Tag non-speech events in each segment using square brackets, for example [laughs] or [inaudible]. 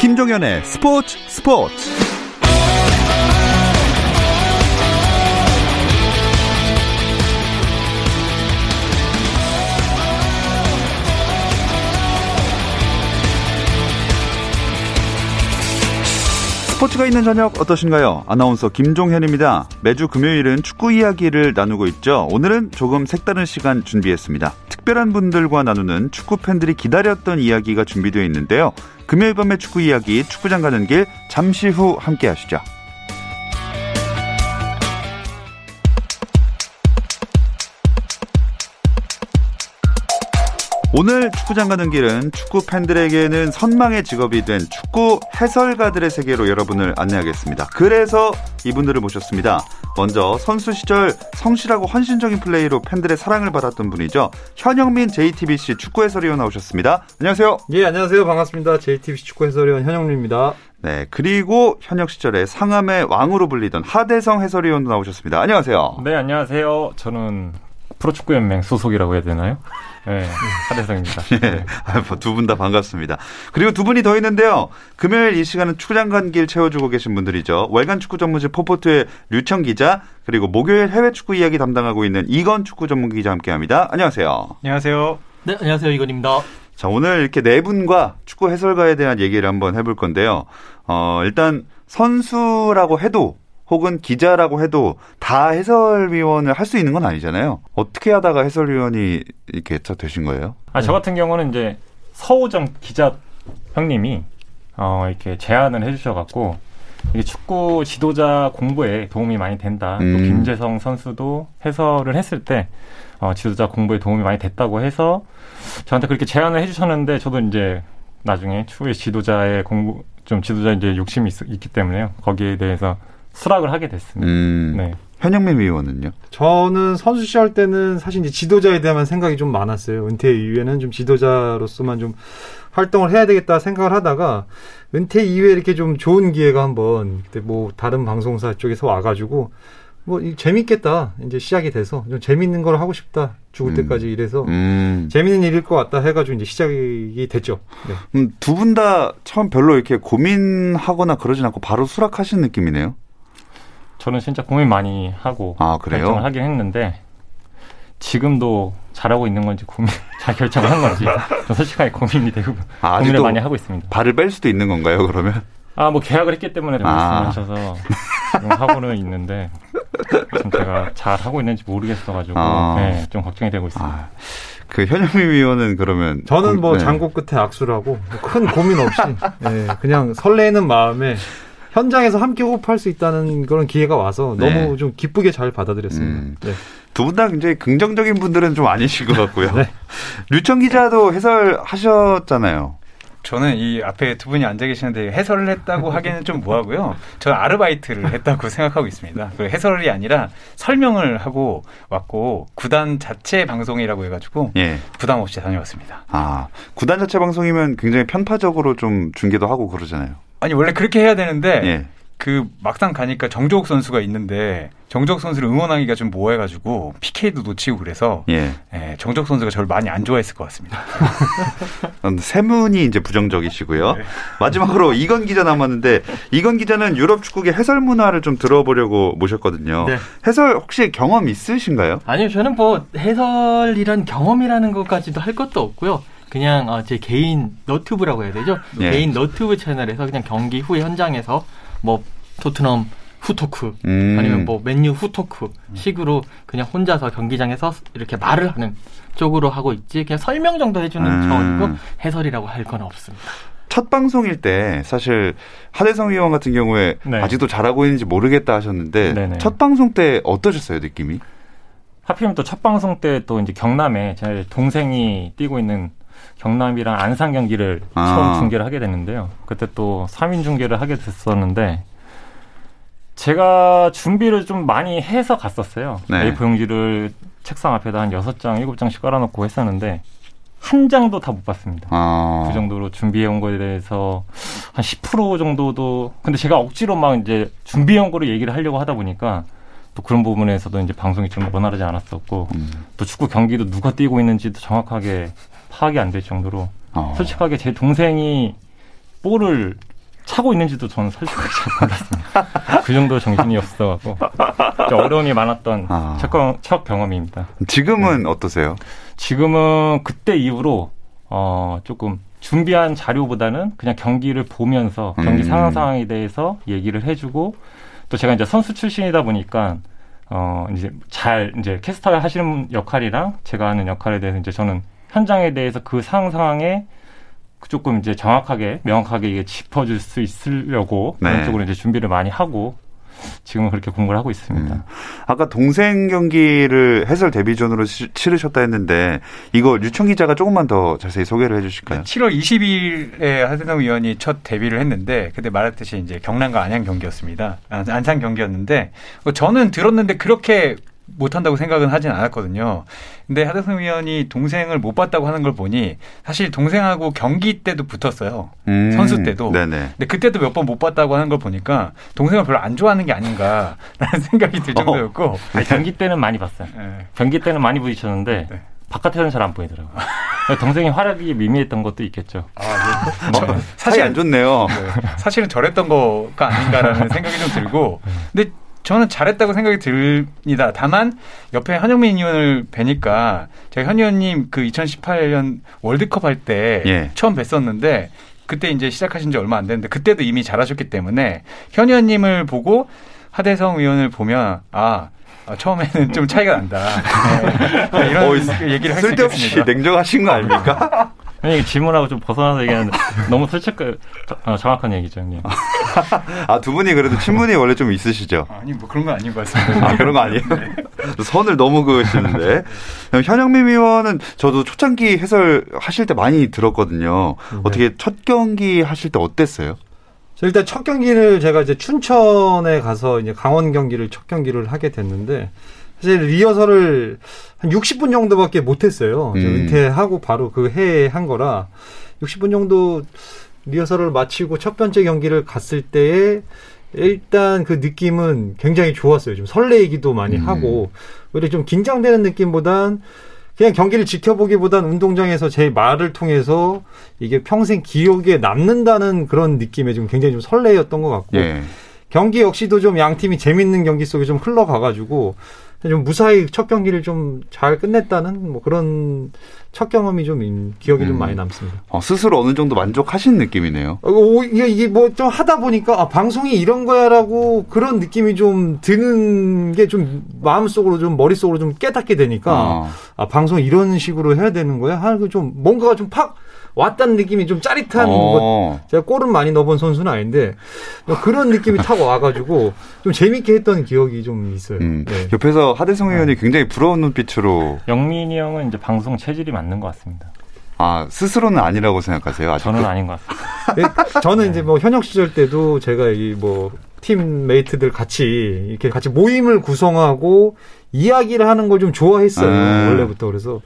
김종현의 스포츠 스포츠 스포츠가 있는 저녁 어떠신가요? 아나운서 김종현입니다. 매주 금요일은 축구 이야기를 나누고 있죠. 오늘은 조금 색다른 시간 준비했습니다. 특별한 분들과 나누는 축구 팬들이 기다렸던 이야기가 준비되어 있는데요. 금요일 밤의 축구 이야기 축구장 가는 길 잠시 후 함께 하시죠. 오늘 축구장 가는 길은 축구 팬들에게는 선망의 직업이 된 축구 해설가들의 세계로 여러분을 안내하겠습니다. 그래서 이분들을 모셨습니다. 먼저 선수 시절 성실하고 헌신적인 플레이로 팬들의 사랑을 받았던 분이죠. 현영민 JTBC 축구 해설위원 나오셨습니다. 안녕하세요. 예, 안녕하세요. 반갑습니다. JTBC 축구 해설위원 현영민입니다. 네, 그리고 현역 시절에 상암의 왕으로 불리던 하대성 해설위원도 나오셨습니다. 안녕하세요. 네, 안녕하세요. 저는 프로축구연맹 소속이라고 해야 되나요? 네, 하대성입니다. 네, 두분 다 반갑습니다. 그리고 두 분이 더 있는데요. 금요일 이 시간은 축구장 간길 채워주고 계신 분들이죠. 월간 축구 전문지 포포트의 류청 기자, 그리고 목요일 해외 축구 이야기 담당하고 있는 이건 축구 전문 기자 함께합니다. 안녕하세요. 안녕하세요. 네, 안녕하세요. 이건입니다. 자, 오늘 이렇게 네 분과 축구 해설가에 대한 얘기를 한번 해볼 건데요. 어, 일단 선수라고 해도 혹은 기자라고 해도 다 해설위원을 할 수 있는 건 아니잖아요. 어떻게 하다가 해설위원이 이렇게 되신 거예요? 아, 저 같은 경우는 이제 서우정 기자 형님이 어, 이렇게 제안을 해주셔갖고 이게 축구 지도자 공부에 도움이 많이 된다. 음. 또 김재성 선수도 해설을 했을 때 어, 지도자 공부에 도움이 많이 됐다고 해서 저한테 그렇게 제안을 해주셨는데 저도 이제 나중에 추후에 지도자의 공부 좀 지도자 이제 욕심이 있, 기 때문에요. 거기에 대해서 수락을 하게 됐습니다. 음. 네. 현영민 의원은요? 저는 선수 시절 때는 사실 이제 지도자에 대한 생각이 좀 많았어요. 은퇴 이후에는 좀 지도자로서만 좀 활동을 해야 되겠다 생각을 하다가 은퇴 이후에 이렇게 좀 좋은 기회가 한번 그때 뭐 다른 방송사 쪽에서 와가지고 뭐 재밌겠다 이제 시작이 돼서 좀 재밌는 걸 하고 싶다 죽을 음. 때까지 이래서 음. 재밌는 일일 것 같다 해가지고 이제 시작이 됐죠. 네. 음, 두 분 다 처음 별로 이렇게 고민하거나 그러진 않고 바로 수락하신 느낌이네요. 저는 진짜 고민 많이 하고 아, 결정을 하긴 했는데 지금도 잘하고 있는 건지 고민 [laughs] 잘 결정을 한 건지 좀 솔직하게 고민이 되고 아, 고민을 많이 하고 있습니다. 발을 뺄 수도 있는 건가요? 그러면? 아 뭐 계약을 했기 때문에 아. 말씀하셔서 지금 하고는 있는데 지금 제가 잘 하고 있는지 모르겠어가지고 아. 네, 좀 걱정이 되고 있습니다. 아. 그 현영미 위원은 그러면 저는 뭐 네. 장고 끝에 악수라고 큰 고민 없이 네, 그냥 설레는 마음에 현장에서 함께 호흡할 수 있다는 그런 기회가 와서 네. 너무 좀 기쁘게 잘 받아들였습니다. 음. 네. 두분 다 굉장히 긍정적인 분들은 좀 아니실 것 같고요. [laughs] 네. 류청 기자도 해설하셨잖아요. 저는 이 앞에 두 분이 앉아 계시는데 해설을 했다고 하기는 좀 뭐하고요. 저는 아르바이트를 했다고 생각하고 있습니다. 그 해설이 아니라 설명을 하고 왔고 구단 자체 방송이라고 해가지고 예. 부담 없이 다녀왔습니다. 아 구단 자체 방송이면 굉장히 편파적으로 좀 중계도 하고 그러잖아요. 아니 원래 그렇게 해야 되는데 예. 그 막상 가니까 정조욱 선수가 있는데 정적 선수를 응원하기가 좀 뭐해가지고 PK도 놓치고 그래서 예. 예, 정적 선수가 저를 많이 안 좋아했을 것 같습니다. [laughs] 세 분이 이제 부정적이시고요. 네. 마지막으로 이건 기자 남았는데 이건 기자는 유럽 축구계 해설 문화를 좀 들어보려고 모셨거든요. 네. 해설 혹시 경험 있으신가요? 아니요, 저는 뭐 해설이란 경험이라는 것까지도 할 것도 없고요. 그냥 어, 제 개인 너튜브라고 해야 되죠. 네. 개인 너튜브 채널에서 그냥 경기 후 현장에서 뭐 토트넘 후토크 음. 아니면 뭐 맨유 후토크 식으로 그냥 혼자서 경기장에서 이렇게 말을 하는 쪽으로 하고 있지 그냥 설명 정도 해주는 음. 차원이고 해설이라고 할 건 없습니다. 첫 방송일 때 사실 하대성 의원 같은 경우에 네. 아직도 잘하고 있는지 모르겠다 하셨는데 네네. 첫 방송 때 어떠셨어요 느낌이? 하필이면 또 첫 방송 때 또 이제 경남에 제 동생이 뛰고 있는 경남이랑 안산 경기를 아. 처음 중계를 하게 됐는데요. 그때 또 3인 중계를 하게 됐었는데 제가 준비를 좀 많이 해서 갔었어요. 네. A4 용지를 책상 앞에다 한 6장, 7장씩 깔아놓고 했었는데 한 장도 다 못 봤습니다. 아. 그 정도로 준비해 온 거에 대해서 한 10% 정도도 근데 제가 억지로 막 이제 준비해 온 거를 얘기를 하려고 하다 보니까 또 그런 부분에서도 이제 방송이 좀 원활하지 않았었고 음. 또 축구 경기도 누가 뛰고 있는지도 정확하게 파악이 안 될 정도로 어. 솔직하게 제 동생이 볼을 차고 있는지도 저는 솔직히 잘 몰랐습니다. 그 정도 정신이 없어갖고 어려움이 많았던 아. 첫, 첫 경험입니다. 지금은 네. 어떠세요? 지금은 그때 이후로 어 조금 준비한 자료보다는 그냥 경기를 보면서 경기 음. 상황 상황에 대해서 얘기를 해주고 또 제가 이제 선수 출신이다 보니까 어 이제 잘 이제 캐스터 하시는 역할이랑 제가 하는 역할에 대해서 이제 저는 현장에 대해서 그 상황 상황에 조금 이제 정확하게 명확하게 이게 짚어줄 수 있으려고 네. 그런 쪽으로 이제 준비를 많이 하고 지금은 그렇게 공부를 하고 있습니다. 음. 아까 동생 경기를 해설 데뷔전으로 시, 치르셨다 했는데 이거 유청 기자가 조금만 더 자세히 소개를 해주실까요? 7월 20일에 하대성 위원이 첫 데뷔를 했는데 그때 말했듯이 이제 경남과 안양 경기였습니다. 안산 경기였는데 저는 들었는데 그렇게 못한다고 생각은 하진 않았거든요. 근데 하대성 위원이 동생을 못 봤다고 하는 걸 보니 사실 동생하고 경기 때도 붙었어요. 음, 선수 때도. 네네. 근데 그때도 몇 번 못 봤다고 하는 걸 보니까 동생을 별로 안 좋아하는 게 아닌가라는 [laughs] 생각이 들 정도였고. 어. 아니, 경기 때는 많이 봤어요. 네. 경기 때는 많이 부딪혔는데 네. 바깥에서는 잘 안 보이더라고요. [laughs] 동생이 활약이 미미했던 것도 있겠죠. 아, 네. 뭐, 사실 안 좋네요. 네. 사실은 저랬던 거가 아닌가라는 [laughs] 생각이 좀 들고. 근데 저는 잘했다고 생각이 듭니다. 다만 옆에 현영민 의원을 뵈니까 제가 현 의원님 그 2018년 월드컵 할때 예. 처음 뵀었는데 그때 이제 시작하신 지 얼마 안 됐는데 그때도 이미 잘하셨기 때문에 현 의원님을 보고 하대성 의원을 보면 아 아, 처음에는 좀 차이가 난다. [laughs] 네. 이런 어, 얘기를 할 수 있겠습니다. 쓸데없이 냉정하신 거 아닙니까? [laughs] 형님 질문하고 좀 벗어나서 얘기하는데 너무 솔직 어, 정확한 얘기죠, 형님. 아, 두 분이 그래도 친분이 원래 좀 있으시죠? 아니, 뭐 그런 거 아닌 것 같습니다. 아, 그런 거 아니에요? 네. 선을 너무 그으시는데. 현영민 의원은 저도 초창기 해설 하실 때 많이 들었거든요. 네. 어떻게 첫 경기 하실 때 어땠어요? 일단 첫 경기를 제가 이제 춘천에 가서 이제 강원 경기를 첫 경기를 하게 됐는데 사실 리허설을 한 60분 정도밖에 못했어요. 음. 은퇴하고 바로 그 해에 한 거라 60분 정도 리허설을 마치고 첫 번째 경기를 갔을 때에 일단 그 느낌은 굉장히 좋았어요. 좀 설레이기도 많이 음. 하고 오히려 좀 긴장되는 느낌보단 그냥 경기를 지켜보기보단 운동장에서 제 말을 통해서 이게 평생 기억에 남는다는 그런 느낌에 좀 굉장히 좀 설레였던 것 같고 예. 경기 역시도 좀 양 팀이 재밌는 경기 속에 좀 흘러가가지고 좀 무사히 첫 경기를 좀 잘 끝냈다는 뭐 그런 첫 경험이 좀 기억이 음. 좀 많이 남습니다. 어, 스스로 어느 정도 만족하신 느낌이네요. 어, 이게, 이게 뭐 좀 하다 보니까 아, 방송이 이런 거야라고 그런 느낌이 좀 드는 게 좀 마음속으로 좀 머릿속으로 좀 깨닫게 되니까 어. 아 방송 이런 식으로 해야 되는 거야 하고 좀 뭔가가 좀 팍 왔다는 느낌이 좀 짜릿한 어. 뭐 제가 골은 많이 넣어본 선수는 아닌데 뭐 그런 느낌이 타고 와가지고 좀 재밌게 했던 기억이 좀 있어요. 음. 네. 옆에서 하대성 의원이 네. 굉장히 부러운 눈빛으로 영민이 형은 이제 방송 체질이 맞는 것 같습니다. 아 스스로는 아니라고 생각하세요? 아직도? 저는 아닌 것 같습니다. 네, 저는 네. 이제 뭐 현역 시절 때도 제가 이뭐 팀메이트들 같이 이렇게 같이 모임을 구성하고 이야기를 하는 걸 좀 좋아했어요 음. 원래부터 그래서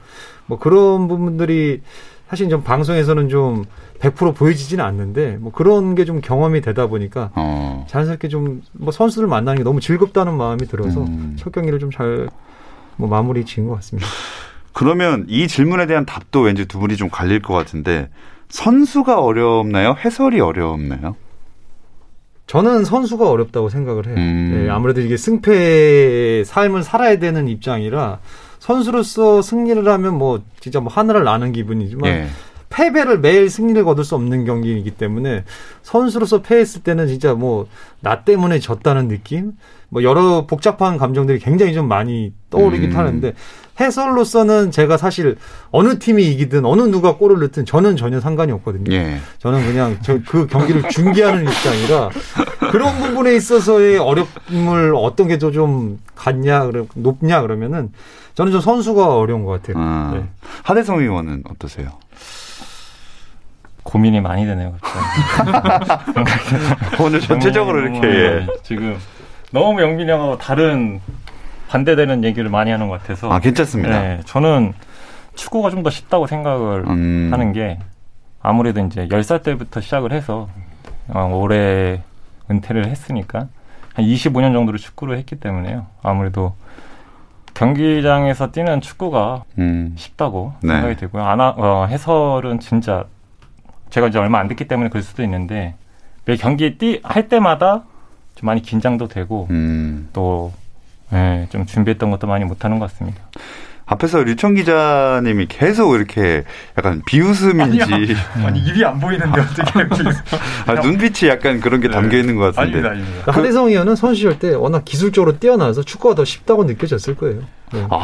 뭐 그런 부분들이 사실 좀 방송에서는 좀 100% 보여지지는 않는데 뭐 그런 게 좀 경험이 되다 보니까 어. 자연스럽게 좀 뭐 선수들 만나는 게 너무 즐겁다는 마음이 들어서 음. 첫 경기를 좀 잘 뭐 마무리 지은 것 같습니다. 그러면 이 질문에 대한 답도 왠지 두 분이 좀 갈릴 것 같은데 선수가 어렵나요? 해설이 어렵나요? 저는 선수가 어렵다고 생각을 해요. 음. 네, 아무래도 이게 승패의 삶을 살아야 되는 입장이라 선수로서 승리를 하면 뭐 진짜 뭐 하늘을 나는 기분이지만 예. 패배를 매일 승리를 거둘 수 없는 경기이기 때문에 선수로서 패했을 때는 진짜 뭐 나 때문에 졌다는 느낌 뭐 여러 복잡한 감정들이 굉장히 좀 많이 떠오르긴 음. 하는데 해설로서는 제가 사실 어느 팀이 이기든 어느 누가 골을 넣든 저는 전혀 상관이 없거든요. 예. 저는 그냥 저 그 경기를 중계하는 [laughs] 입장이라 그런 부분에 있어서의 어려움을 어떤 게더좀 같냐 높냐 그러면은 저는 좀 선수가 어려운 것 같아요. 아, 네. 하대성 의원은 어떠세요? 고민이 많이 되네요. [laughs] 오늘 전체적으로 이렇게 예. 지금 너무 영빈이 형하고 다른 반대되는 얘기를 많이 하는 것 같아서. 아 괜찮습니다. 네, 저는 축구가 좀 더 쉽다고 생각을 음. 하는 게 아무래도 이제 10살 때부터 시작을 해서 어, 올해 은퇴를 했으니까 한 25년 정도를 축구를 했기 때문에요. 아무래도 경기장에서 뛰는 축구가 음. 쉽다고 네. 생각이 들고요. 아나, 어, 해설은 진짜 제가 이제 얼마 안 됐기 때문에 그럴 수도 있는데 매 경기 뛰, 할 때마다 좀 많이 긴장도 되고 음. 또 네, 좀 준비했던 것도 많이 못하는 것 같습니다. 앞에서 류청 기자님이 계속 이렇게 약간 비웃음인지 아니요. 아니 입이 안 보이는데 어떻게 [laughs] 아, 눈빛이 약간 그런 게 담겨 있는 것 같은데. 아닙니다, 아닙니다. 그, 하대성 의원은 선수 시절 때 워낙 기술적으로 뛰어나서 축구가 더 쉽다고 느껴졌을 거예요. 네. 아,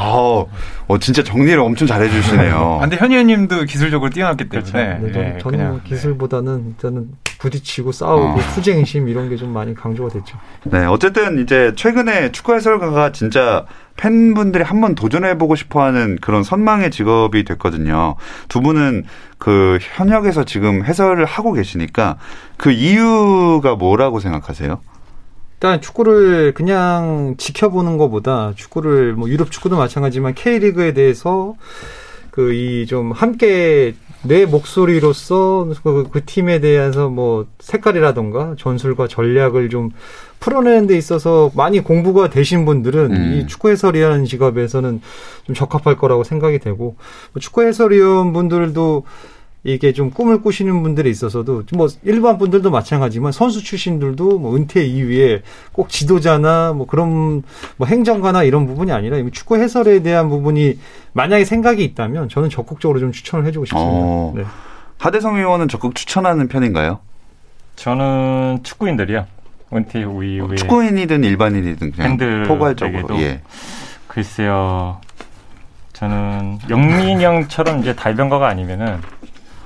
어, 진짜 정리를 엄청 잘해주시네요. [laughs] 아, 근데 현희 의원님도 기술적으로 뛰어났기 때문에. 그렇죠. 네, 네, 저는 뭐 기술보다는 일단은 부딪히고 싸우고 어. 투쟁심 이런 게 좀 많이 강조가 됐죠. 네, 어쨌든 이제 최근에 축구 해설가가 진짜 팬분들이 한번 도전해보고 싶어하는 그런 선망의 직업이 됐거든요. 두 분은 그 현역에서 지금 해설을 하고 계시니까 그 이유가 뭐라고 생각하세요? 일단 축구를 그냥 지켜보는 것보다 축구를 뭐 유럽 축구도 마찬가지지만 K리그에 대해서 그 이 좀 함께 내 목소리로서 그, 그 팀에 대해서 뭐 색깔이라던가 전술과 전략을 좀 풀어내는 데 있어서 많이 공부가 되신 분들은 음. 이 축구 해설위원 직업에서는 좀 적합할 거라고 생각이 되고 뭐 축구 해설위원 분들도 이게 좀 꿈을 꾸시는 분들이 있어서도 뭐 일반 분들도 마찬가지지만 선수 출신들도 뭐 은퇴 이후에 꼭 지도자나 뭐 그런 뭐 행정가나 이런 부분이 아니라 축구 해설에 대한 부분이 만약에 생각이 있다면 저는 적극적으로 좀 추천을 해주고 싶습니다. 어. 네. 하대성 의원은 적극 추천하는 편인가요? 저는 축구인들이요. 은퇴 이후에 축구인이든 일반인이든 그냥 포괄적으로 예. 글쎄요. 저는 영민 형처럼 이제 달변가가 아니면은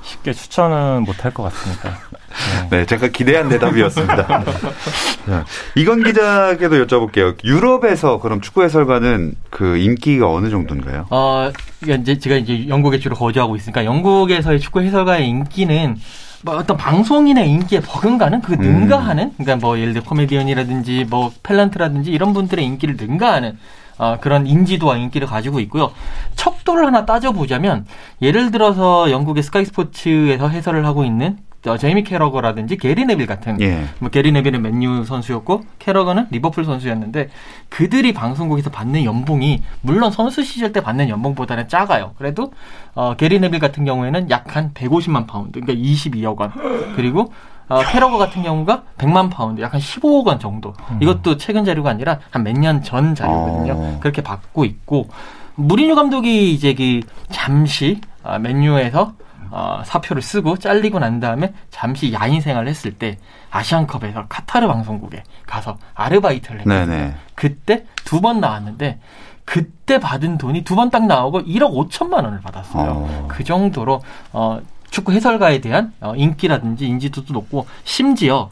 쉽게 추천은 못할 것 같습니다. 네. [laughs] 네, 제가 기대한 대답이었습니다. [laughs] 네. 이건 기자께도 여쭤볼게요. 유럽에서 그럼 축구 해설가는 그 인기가 어느 정도인가요? 어, 이제 제가 이제 영국에 주로 거주하고 있으니까 영국에서의 축구 해설가의 인기는 뭐 어떤 방송인의 인기에 버금가는 그 능가하는 음. 그러니까 뭐 예를 들어 코미디언이라든지 뭐 탤런트라든지 이런 분들의 인기를 능가하는 어, 그런 인지도와 인기를 가지고 있고요. 척도를 하나 따져보자면 예를 들어서 영국의 스카이 스포츠에서 해설을 하고 있는 어, 제이미 캐러거라든지 게리 네빌 같은 예. 뭐 게리 네빌은 맨유 선수였고 캐러거는 리버풀 선수였는데 그들이 방송국에서 받는 연봉이 물론 선수 시절 때 받는 연봉보다는 작아요. 그래도 어, 게리 네빌 같은 경우에는 약 한 150만 파운드, 그러니까 22억 원. 그리고 어, 캐러거 같은 경우가 100만 파운드, 약 한 15억 원 정도. 음. 이것도 최근 자료가 아니라 한 몇 년 전 자료거든요. 어. 그렇게 받고 있고 무리뉴 감독이 이제 그 잠시 어, 맨유에서 어, 사표를 쓰고 잘리고 난 다음에 잠시 야인 생활을 했을 때 아시안컵에서 카타르 방송국에 가서 아르바이트를 했거든요. 네네. 그때 두 번 나왔는데 그때 받은 돈이 두 번 딱 나오고 1억 5천만 원을 받았어요. 어. 그 정도로 어, 축구 해설가에 대한 어, 인기라든지 인지도도 높고 심지어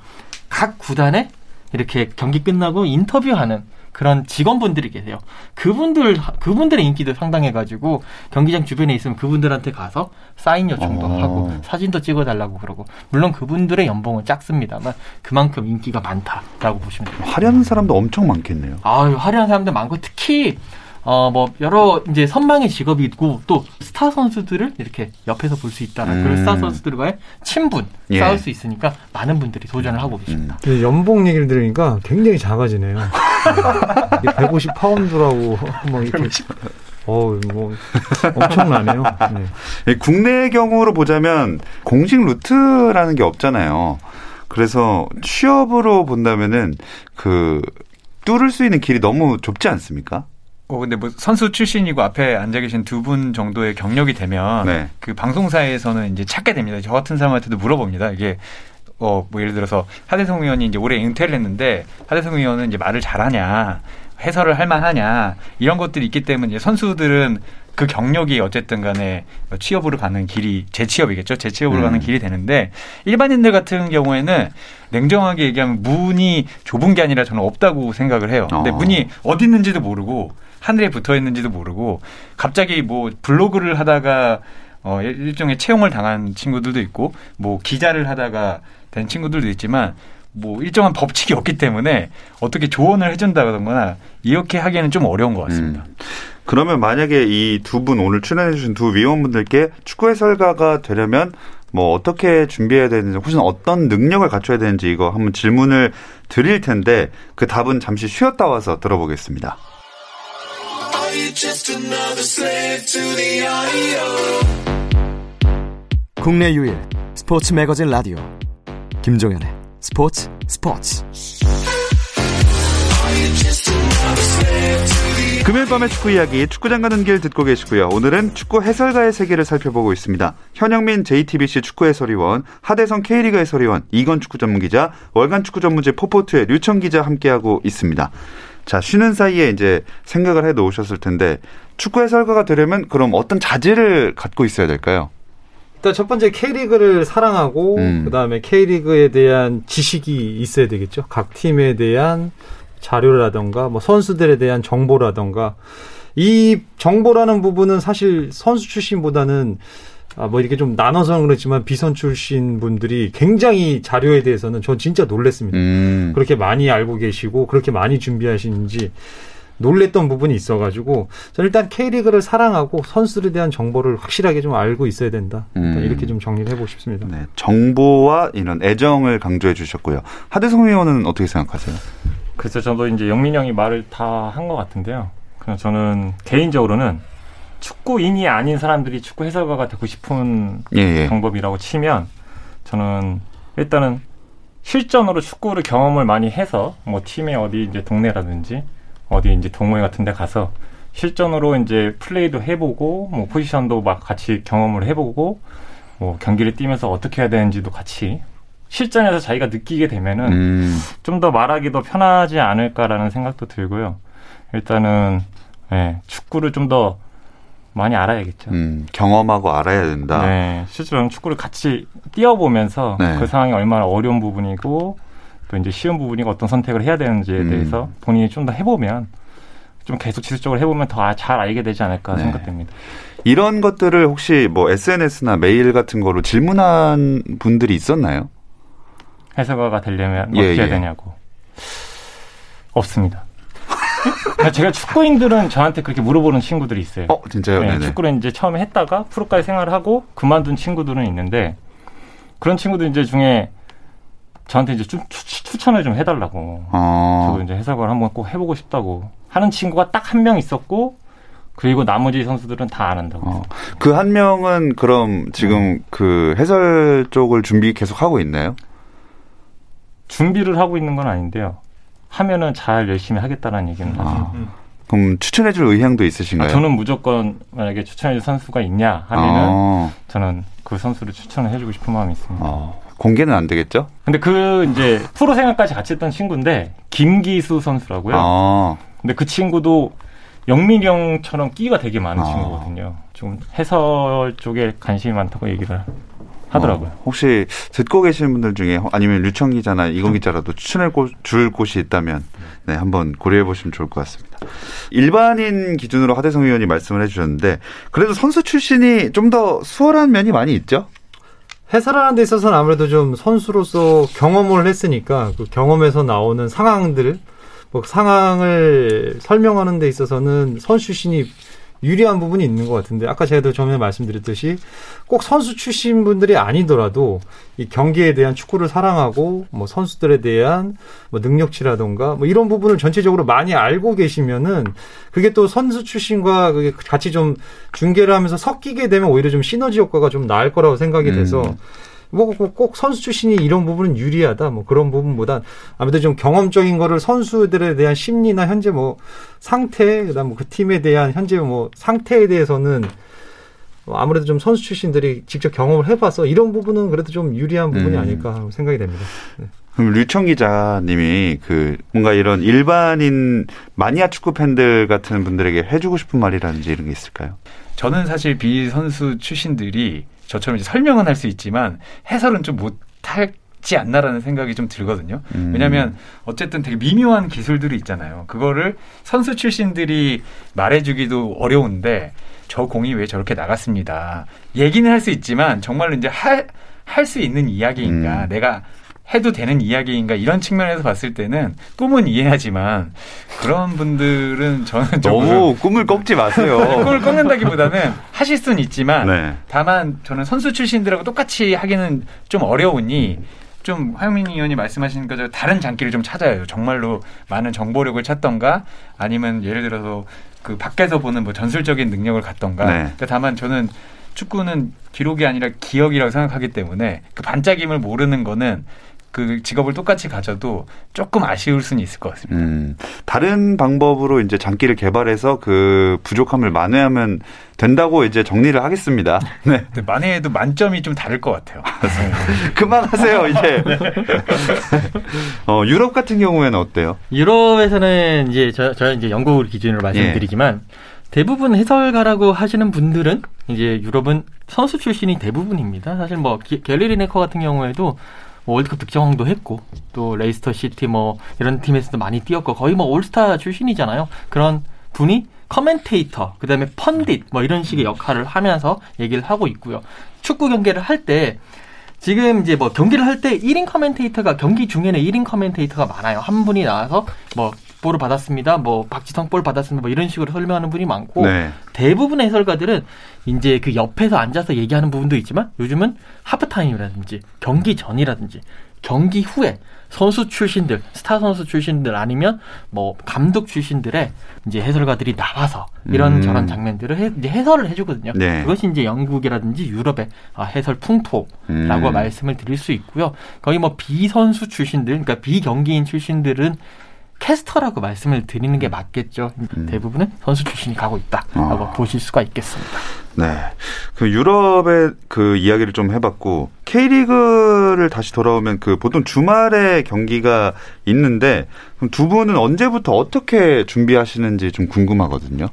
각 구단에 이렇게 경기 끝나고 인터뷰하는 그런 직원분들이 계세요. 그분들 그분들의 인기도 상당해가지고 경기장 주변에 있으면 그분들한테 가서 사인 요청도 어. 하고 사진도 찍어달라고 그러고 물론 그분들의 연봉은 작습니다만 그만큼 인기가 많다라고 보시면 됩니다. 화려한 사람도 엄청 많겠네요. 아, 화려한 사람들 많고 특히 어, 뭐, 여러, 이제 선망의 직업이 있고, 또, 스타 선수들을 이렇게 옆에서 볼 수 있다는 음. 그런 스타 선수들과의 친분, 예. 쌓을 수 있으니까 많은 분들이 도전을 하고 계십니다. 음. 연봉 얘기를 들으니까 굉장히 작아지네요. 150 파운드라고, 뭐, 이렇게. 어, 뭐 엄청나네요. 네. 국내 경우로 보자면 공식 루트라는 게 없잖아요. 그래서 취업으로 본다면은 그 뚫을 수 있는 길이 너무 좁지 않습니까? 어, 근데 뭐 선수 출신이고 앞에 앉아 계신 두 분 정도의 경력이 되면 네. 그 방송사에서는 이제 찾게 됩니다. 저 같은 사람한테도 물어봅니다. 이게 어, 뭐 예를 들어서 하대성 의원이 이제 올해 은퇴를 했는데 하대성 의원은 이제 말을 잘하냐, 해설을 할 만하냐 이런 것들이 있기 때문에 선수들은 그 경력이 어쨌든 간에 취업으로 가는 길이 재취업이겠죠. 재취업으로 음. 가는 길이 되는데 일반인들 같은 경우에는 냉정하게 얘기하면 문이 좁은 게 아니라 저는 없다고 생각을 해요. 근데 어. 문이 어디 있는지도 모르고 하늘에 붙어 있는지도 모르고 갑자기 뭐 블로그를 하다가 어 일종의 채용을 당한 친구들도 있고 뭐 기자를 하다가 된 친구들도 있지만 뭐 일정한 법칙이 없기 때문에 어떻게 조언을 해준다거나 이렇게 하기에는 좀 어려운 것 같습니다. 음. 그러면 만약에 이 두 분 오늘 출연해주신 두 위원분들께 축구 해설가가 되려면 뭐 어떻게 준비해야 되는지 혹시 어떤 능력을 갖춰야 되는지 이거 한번 질문을 드릴 텐데 그 답은 잠시 쉬었다 와서 들어보겠습니다. 국내 유일 스포츠 매거진 라디오 김종현의 스포츠 스포츠 금요일 밤의 축구 이야기 축구장 가는 길 듣고 계시고요. 오늘은 축구 해설가의 세계를 살펴보고 있습니다. 현영민 JTBC 축구 해설위원, 하대성 K리그 해설위원, 이건 축구 전문 기자, 월간 축구 전문지 포포트의 류청 기자 함께하고 있습니다. 자, 쉬는 사이에 이제 생각을 해 놓으셨을 텐데 축구 해설가가 되려면 그럼 어떤 자질을 갖고 있어야 될까요? 일단 첫 번째 K리그를 사랑하고 음. 그다음에 K리그에 대한 지식이 있어야 되겠죠. 각 팀에 대한 자료라던가 뭐 선수들에 대한 정보라던가 이 정보라는 부분은 사실 선수 출신보다는 아, 뭐 이렇게 좀 나눠서는 그렇지만 비선 출신 분들이 굉장히 자료에 대해서는 전 진짜 놀랬습니다. 음. 그렇게 많이 알고 계시고 그렇게 많이 준비하시는지 놀랬던 부분이 있어가지고 저는 일단 K리그를 사랑하고 선수들에 대한 정보를 확실하게 좀 알고 있어야 된다. 음. 이렇게 좀 정리를 해보고 싶습니다. 네, 정보와 이런 애정을 강조해 주셨고요. 하대성 의원은 어떻게 생각하세요? 그래서 저도 이제 영민 형이 말을 다 한 것 같은데요. 그냥 저는 개인적으로는 축구인이 아닌 사람들이 축구 해설가가 되고 싶은 예, 예. 방법이라고 치면 저는 일단은 실전으로 축구를 경험을 많이 해서 뭐 팀의 어디 이제 동네라든지 어디 이제 동호회 같은 데 가서 실전으로 이제 플레이도 해보고 뭐 포지션도 막 같이 경험을 해보고 뭐 경기를 뛰면서 어떻게 해야 되는지도 같이 실전에서 자기가 느끼게 되면은 음. 좀더 말하기도 편하지 않을까라는 생각도 들고요. 일단은 네, 축구를 좀 더 많이 알아야겠죠. 음, 경험하고 알아야 된다. 네, 실제로 축구를 같이 뛰어보면서 네. 그 상황이 얼마나 어려운 부분이고 또 이제 쉬운 부분이고 어떤 선택을 해야 되는지에 음. 대해서 본인이 좀 더 해보면 좀 계속 지속적으로 해보면 더 잘 알게 되지 않을까 네. 생각됩니다. 이런 것들을 혹시 뭐 SNS나 메일 같은 거로 질문한 분들이 있었나요? 해석가가 되려면 예, 어떻게 해야 예. 되냐고. 없습니다. 제가 축구인들은 저한테 그렇게 물어보는 친구들이 있어요. 어, 진짜요? 네, 축구를 이제 처음에 했다가 프로까지 생활을 하고 그만둔 친구들은 있는데 그런 친구들 이제 중에 저한테 이제 좀 추, 천을 좀 해달라고. 어. 저도 이제 해석을 한번 꼭 해보고 싶다고 하는 친구가 딱 한 명 있었고 그리고 나머지 선수들은 다 안 한다고. 어. 그한 명은 그럼 지금 음. 그 해설 쪽을 준비 계속 하고 있나요? 준비를 하고 있는 건 아닌데요. 하면은 잘 열심히 하겠다는 얘기는 하죠. 아, 그럼 추천해줄 의향도 있으신가요? 아, 저는 무조건 만약에 추천해줄 선수가 있냐 하면은 아. 저는 그 선수를 추천을 해주고 싶은 마음이 있습니다. 아, 공개는 안 되겠죠? 근데 그 이제 프로 생활까지 같이 했던 친구인데 김기수 선수라고요. 아. 근데 그 친구도 영민이 형처럼 끼가 되게 많은 아. 친구거든요. 좀 해설 쪽에 관심이 많다고 얘기를 하더라고요. 어, 혹시 듣고 계시는 분들 중에 아니면 류청 기자나 이건 기자라도 추천해 줄 곳이 있다면 네, 한번 고려해 보시면 좋을 것 같습니다. 일반인 기준으로 하대성 의원이 말씀을 해주셨는데 그래도 선수 출신이 좀 더 수월한 면이 많이 있죠? 해설하는 데 있어서는 아무래도 좀 선수로서 경험을 했으니까 그 경험에서 나오는 상황들, 뭐 상황을 설명하는 데 있어서는 선수 출신이 유리한 부분이 있는 것 같은데 아까 제가 전에 말씀드렸듯이 꼭 선수 출신 분들이 아니더라도 이 경기에 대한 축구를 사랑하고 뭐 선수들에 대한 뭐 능력치라던가 뭐 이런 부분을 전체적으로 많이 알고 계시면은 그게 또 선수 출신과 그게 같이 좀 중계를 하면서 섞이게 되면 오히려 좀 시너지 효과가 좀 나을 거라고 생각이 돼서 음. 뭐 꼭 선수 출신이 이런 부분은 유리하다 뭐 그런 부분보단 아무래도 좀 경험적인 거를 선수들에 대한 심리나 현재 뭐 상태 그다음 뭐 그 팀에 대한 현재 뭐 상태에 대해서는 아무래도 좀 선수 출신들이 직접 경험을 해봐서 이런 부분은 그래도 좀 유리한 부분이 음. 아닐까 생각이 됩니다. 네. 그럼 류청 기자님이 그 뭔가 이런 일반인 마니아 축구 팬들 같은 분들에게 해주고 싶은 말이라든지 이런 게 있을까요? 저는 사실 비 선수 출신들이 저처럼 이제 설명은 할 수 있지만 해설은 좀 못할 지 않나라는 생각이 좀 들거든요. 음. 왜냐하면 어쨌든 되게 미묘한 기술들이 있잖아요. 그거를 선수 출신들이 말해주기도 어려운데 저 공이 왜 저렇게 나갔습니다. 얘기는 할 수 있지만 정말로 이제 할수 있는 이야기인가, 음. 내가 해도 되는 이야기인가 이런 측면에서 봤을 때는 꿈은 이해하지만 그런 분들은 저는 너무 꿈을 꺾지 마세요. [laughs] 꿈을 꺾는다기보다는 하실 수는 있지만 네. 다만 저는 선수 출신들하고 똑같이 하기는 좀 어려우니 좀 화영민 의원이 말씀하신 것처럼 다른 장기를 좀 찾아야 요 정말로 많은 정보력을 찾던가 아니면 예를 들어서 그 밖에서 보는 뭐 전술적인 능력을 갖던가. 네. 그러니까 다만 저는 축구는 기록이 아니라 기억이라고 생각하기 때문에 그 반짝임을 모르는 거는 그 직업을 똑같이 가져도 조금 아쉬울 수는 있을 것 같습니다. 음, 다른 방법으로 이제 장기를 개발해서 그 부족함을 만회하면 된다고 이제 정리를 하겠습니다. [laughs] 네. 만회해도 만점이 좀 다를 것 같아요. [laughs] 그만하세요, 이제. 어, 유럽 같은 경우에는 어때요? 유럽에서는 이제 저, 저 이제 영국을 기준으로 말씀드리지만 예. 대부분 해설가라고 하시는 분들은 이제 유럽은 선수 출신이 대부분입니다. 사실 뭐 갤리 리 네커 같은 경우에도 뭐 월드컵 득점왕도 했고 또 레이스터 시티 뭐 이런 팀에서도 많이 뛰었고 거의 뭐 올스타 출신이잖아요. 그런 분이 commentator, 그 다음에 pundit 뭐 이런 식의 역할을 하면서 얘기를 하고 있고요. 축구 경기를 할 때 지금 이제 뭐 경기를 할 때 1인 commentator가 경기 중에는 1인 commentator가 많아요. 한 분이 나와서 뭐 볼을 받았습니다. 뭐 박지성 볼 받았습니다. 뭐 이런 식으로 설명하는 분이 많고 네. 대부분의 해설가들은 이제 그 옆에서 앉아서 얘기하는 부분도 있지만 요즘은 하프타임이라든지 경기 전이라든지 경기 후에 선수 출신들, 스타 선수 출신들 아니면 뭐 감독 출신들의 이제 해설가들이 나와서 이런 음. 저런 장면들을 해, 이제 해설을 해주거든요. 네. 그것이 이제 영국이라든지 유럽의 아, 해설 풍토라고 음. 말씀을 드릴 수 있고요. 거의 뭐 비선수 출신들, 그러니까 비경기인 출신들은 캐스터라고 말씀을 드리는 게 맞겠죠. 음. 대부분은 선수 출신이 가고 있다라고 어. 보실 수가 있겠습니다. 네. 그 유럽의 그 이야기를 좀 해봤고 K리그를 다시 돌아오면 그 보통 주말에 경기가 있는데 두 분은 언제부터 어떻게 준비하시는지 좀 궁금하거든요.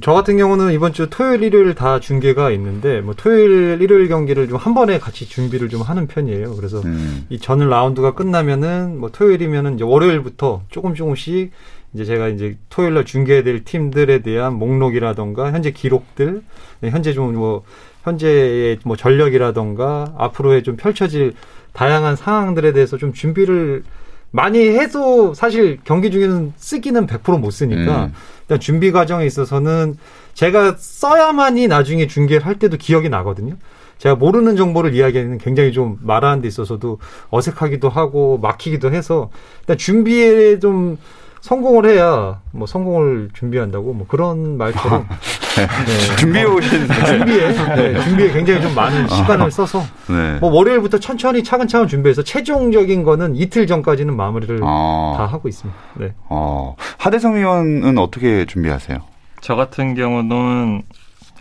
저 같은 경우는 이번 주 토요일, 일요일 다 중계가 있는데 뭐 토요일, 일요일 경기를 좀 한 번에 같이 준비를 좀 하는 편이에요. 그래서 음. 이 전 라운드가 끝나면은 뭐 토요일이면은 이제 월요일부터 조금 조금씩 이제 제가 이제 토요일 날 중계될 팀들에 대한 목록이라던가 현재 기록들, 네, 현재 좀 뭐 현재의 뭐 전력이라던가 앞으로의 좀 펼쳐질 다양한 상황들에 대해서 좀 준비를 많이 해도 사실 경기 중에는 쓰기는 100%못 쓰니까 음. 일단 준비 과정에 있어서는 제가 써야만이 나중에 중계를 할 때도 기억이 나거든요. 제가 모르는 정보를 이야기하는 굉장히 좀 말하는 데 있어서도 어색하기도 하고 막히기도 해서 일단 준비에 좀 성공을 해야 뭐 성공을 준비한다고 뭐 그런 말처럼 [laughs] 네. 준비해 오신 준비에 [laughs] 네, 준비에 굉장히 좀 많은 시간을 써서 네. 뭐 월요일부터 천천히 차근차근 준비해서 최종적인 거는 이틀 전까지는 마무리를 아. 다 하고 있습니다. 네. 어. 하대성 위원은 어떻게 준비하세요? 저 같은 경우는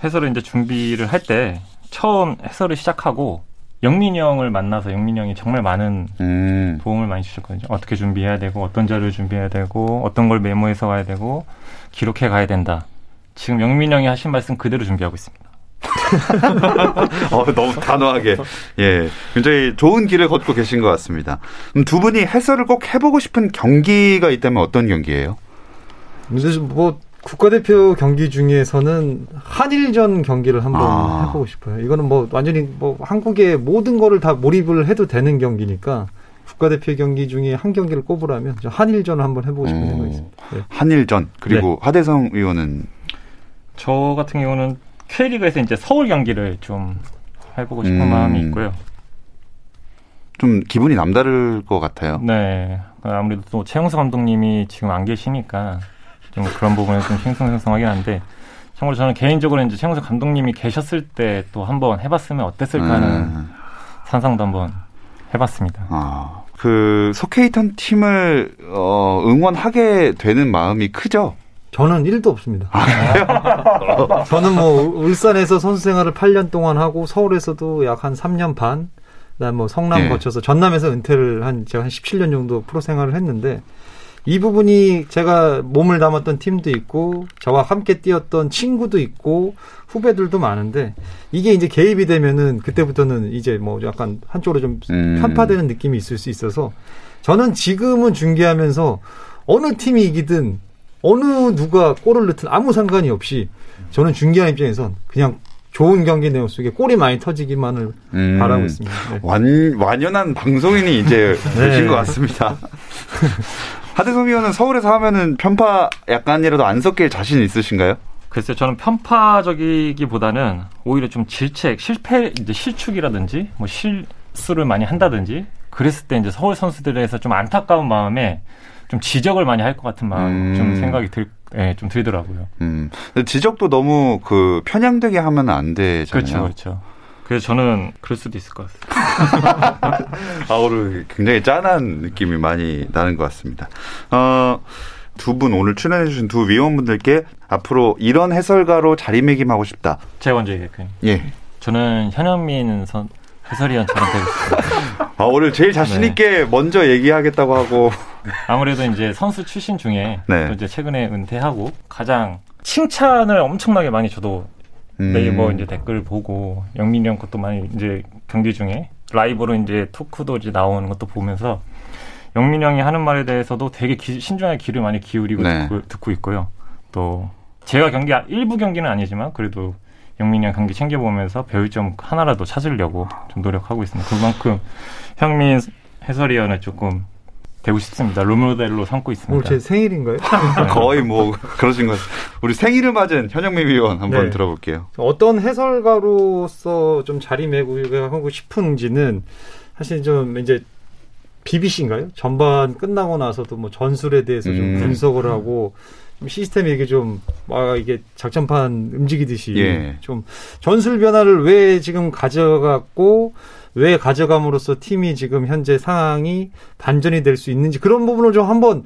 해설을 이제 준비를 할 때 처음 해설을 시작하고 영민이 형을 만나서 영민이 형이 정말 많은 음. 도움을 많이 주셨거든요. 어떻게 준비해야 되고 어떤 자료를 준비해야 되고 어떤 걸 메모해서 가야 되고 기록해 가야 된다. 지금 영민이 형이 하신 말씀 그대로 준비하고 있습니다. [laughs] 어, 너무 단호하게. 예. 굉장히 좋은 길을 걷고 계신 것 같습니다. 두 분이 해설을 꼭 해보고 싶은 경기가 있다면 어떤 경기예요? 뭐 국가대표 경기 중에서는 한일전 경기를 한번 아. 해보고 싶어요. 이거는 뭐 완전히 뭐 한국의 모든 거를 다 몰입을 해도 되는 경기니까 국가대표 경기 중에 한 경기를 꼽으라면 한일전을 한번 해보고 싶은 음. 생각이 있습니다. 네. 한일전 그리고 네. 하대성 의원은 저 같은 경우는 K리그에서 이제 서울 경기를 좀 해보고 싶은 음. 마음이 있고요. 좀 기분이 남다를 것 같아요. 네. 아무래도 또 최영수 감독님이 지금 안 계시니까 좀 그런 부분에서 좀 싱숭생숭하긴 한데 참고로 저는 개인적으로 이제 최영수 감독님이 계셨을 때 또 한번 해봤으면 어땠을까 하는 음. 상상도 한번 해봤습니다. 아, 그 있던 팀을 어, 응원하게 되는 마음이 크죠? 저는 1도 없습니다. 아, [laughs] 저는 뭐 울산에서 선수 생활을 8년 동안 하고 서울에서도 약 한 3년 반, 그다음 뭐 성남 네. 거쳐서 전남에서 은퇴를 한 제가 한 17년 정도 프로 생활을 했는데 이 부분이 제가 몸을 담았던 팀도 있고 저와 함께 뛰었던 친구도 있고 후배들도 많은데 이게 이제 개입이 되면은 그때부터는 이제 뭐 약간 한쪽으로 좀 음. 편파되는 느낌이 있을 수 있어서 저는 지금은 중계하면서 어느 팀이 이기든 어느 누가 골을 넣든 아무 상관이 없이 저는 중계하는 입장에선 그냥 좋은 경기 내용 속에 골이 많이 터지기만을 음, 바라고 있습니다. 네. 완, 완연한 방송인이 이제 [laughs] 네. 되신 것 같습니다. [laughs] 하대성 위원은 서울에서 하면은 편파 약간이라도 안 섞일 자신 있으신가요? 글쎄요, 저는 편파적이기보다는 오히려 좀 질책, 실패, 이제 실축이라든지 뭐 실수를 많이 한다든지 그랬을 때 이제 서울 선수들에서 좀 안타까운 마음에 좀 지적을 많이 할 것 같은 마음 음. 좀 생각이 들, 예, 좀 들더라고요. 음. 지적도 너무 그 편향되게 하면 안 되잖아요. 그렇죠, 그렇죠. 그래서 저는 그럴 수도 있을 것 같습니다. [laughs] 아, 오늘 굉장히 짠한 느낌이 많이 나는 것 같습니다. 어, 두 분 오늘 출연해주신 두 위원분들께 앞으로 이런 해설가로 자리매김하고 싶다. 제가 먼저 얘기할게요. 예. 저는 현영민 선 해설위원처럼 되고 싶습니다. 아, 오늘 제일 자신있게 네. 먼저 얘기하겠다고 하고. 아무래도 이제 선수 출신 중에 네. 또 이제 최근에 은퇴하고 가장 칭찬을 엄청나게 많이 저도 음. 네이버 이제 댓글 보고 영민이 형 것도 많이 이제 경기 중에 라이브로 이제 토크도 이제 나오는 것도 보면서 영민이 형이 하는 말에 대해서도 되게 기, 신중하게 귀를 많이 기울이고 네. 듣고, 듣고, 있고요. 또 제가 경기 일부 경기는 아니지만 그래도 영민이 형 경기 챙겨보면서 배울 점 하나라도 찾으려고 좀 노력하고 있습니다. 그만큼 형민 해설위원을 조금 되고 싶습니다. 롤모델로 삼고 있습니다. 오늘 제 생일인가요? [laughs] 거의 뭐 그러신 것. 우리 생일을 맞은 현영민 위원 한번 네. 들어볼게요. 어떤 해설가로서 좀 자리매김하고 싶은지는 사실 좀 이제 BBC인가요? 전반 끝나고 나서도 뭐 전술에 대해서 좀 음. 분석을 하고 시스템이 이게 좀, 아, 이게 작전판 움직이듯이 예. 좀 전술 변화를 왜 지금 가져갔고 왜 가져감으로써 팀이 지금 현재 상황이 반전이 될 수 있는지 그런 부분을 좀 한번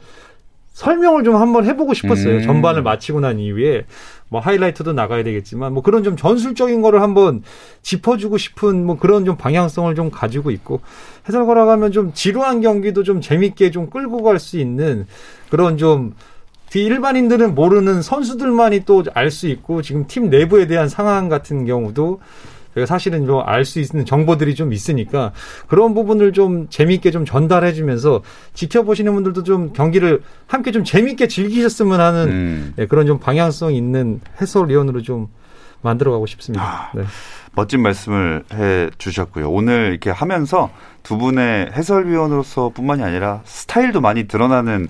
설명을 좀 한번 해보고 싶었어요. 음. 전반을 마치고 난 이후에 뭐 하이라이트도 나가야 되겠지만 뭐 그런 좀 전술적인 거를 한번 짚어주고 싶은 뭐 그런 좀 방향성을 좀 가지고 있고 해설가라고 하면 좀 지루한 경기도 좀 재밌게 좀 끌고 갈 수 있는 그런 좀 일반인들은 모르는 선수들만이 또 알 수 있고 지금 팀 내부에 대한 상황 같은 경우도 저희가 사실은 좀 알 수 있는 정보들이 좀 있으니까 그런 부분을 좀 재미있게 좀 전달해 주면서 지켜보시는 분들도 좀 경기를 함께 좀 재미있게 즐기셨으면 하는 음. 네, 그런 좀 방향성 있는 해설위원으로 좀 만들어가고 싶습니다. 아, 네. 멋진 말씀을 해 주셨고요. 오늘 이렇게 하면서 두 분의 해설위원으로서 뿐만이 아니라 스타일도 많이 드러나는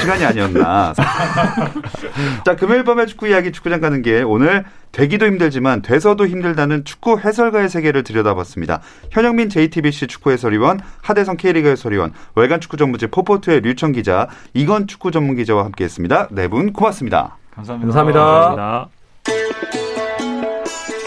시간이 아니었나. [laughs] 자, 금요일 밤의 축구 이야기 축구장 가는 길 오늘 되기도 힘들지만 돼서도 힘들다는 축구 해설가의 세계를 들여다봤습니다. 현영민 JTBC 축구 해설위원, 하대성 K리그 해설위원, 월간 축구 전문지 포포트의 류청 기자, 이건 축구 전문 기자와 함께했습니다. 네 분 고맙습니다. 감사합니다. 감사합니다. 감사합니다.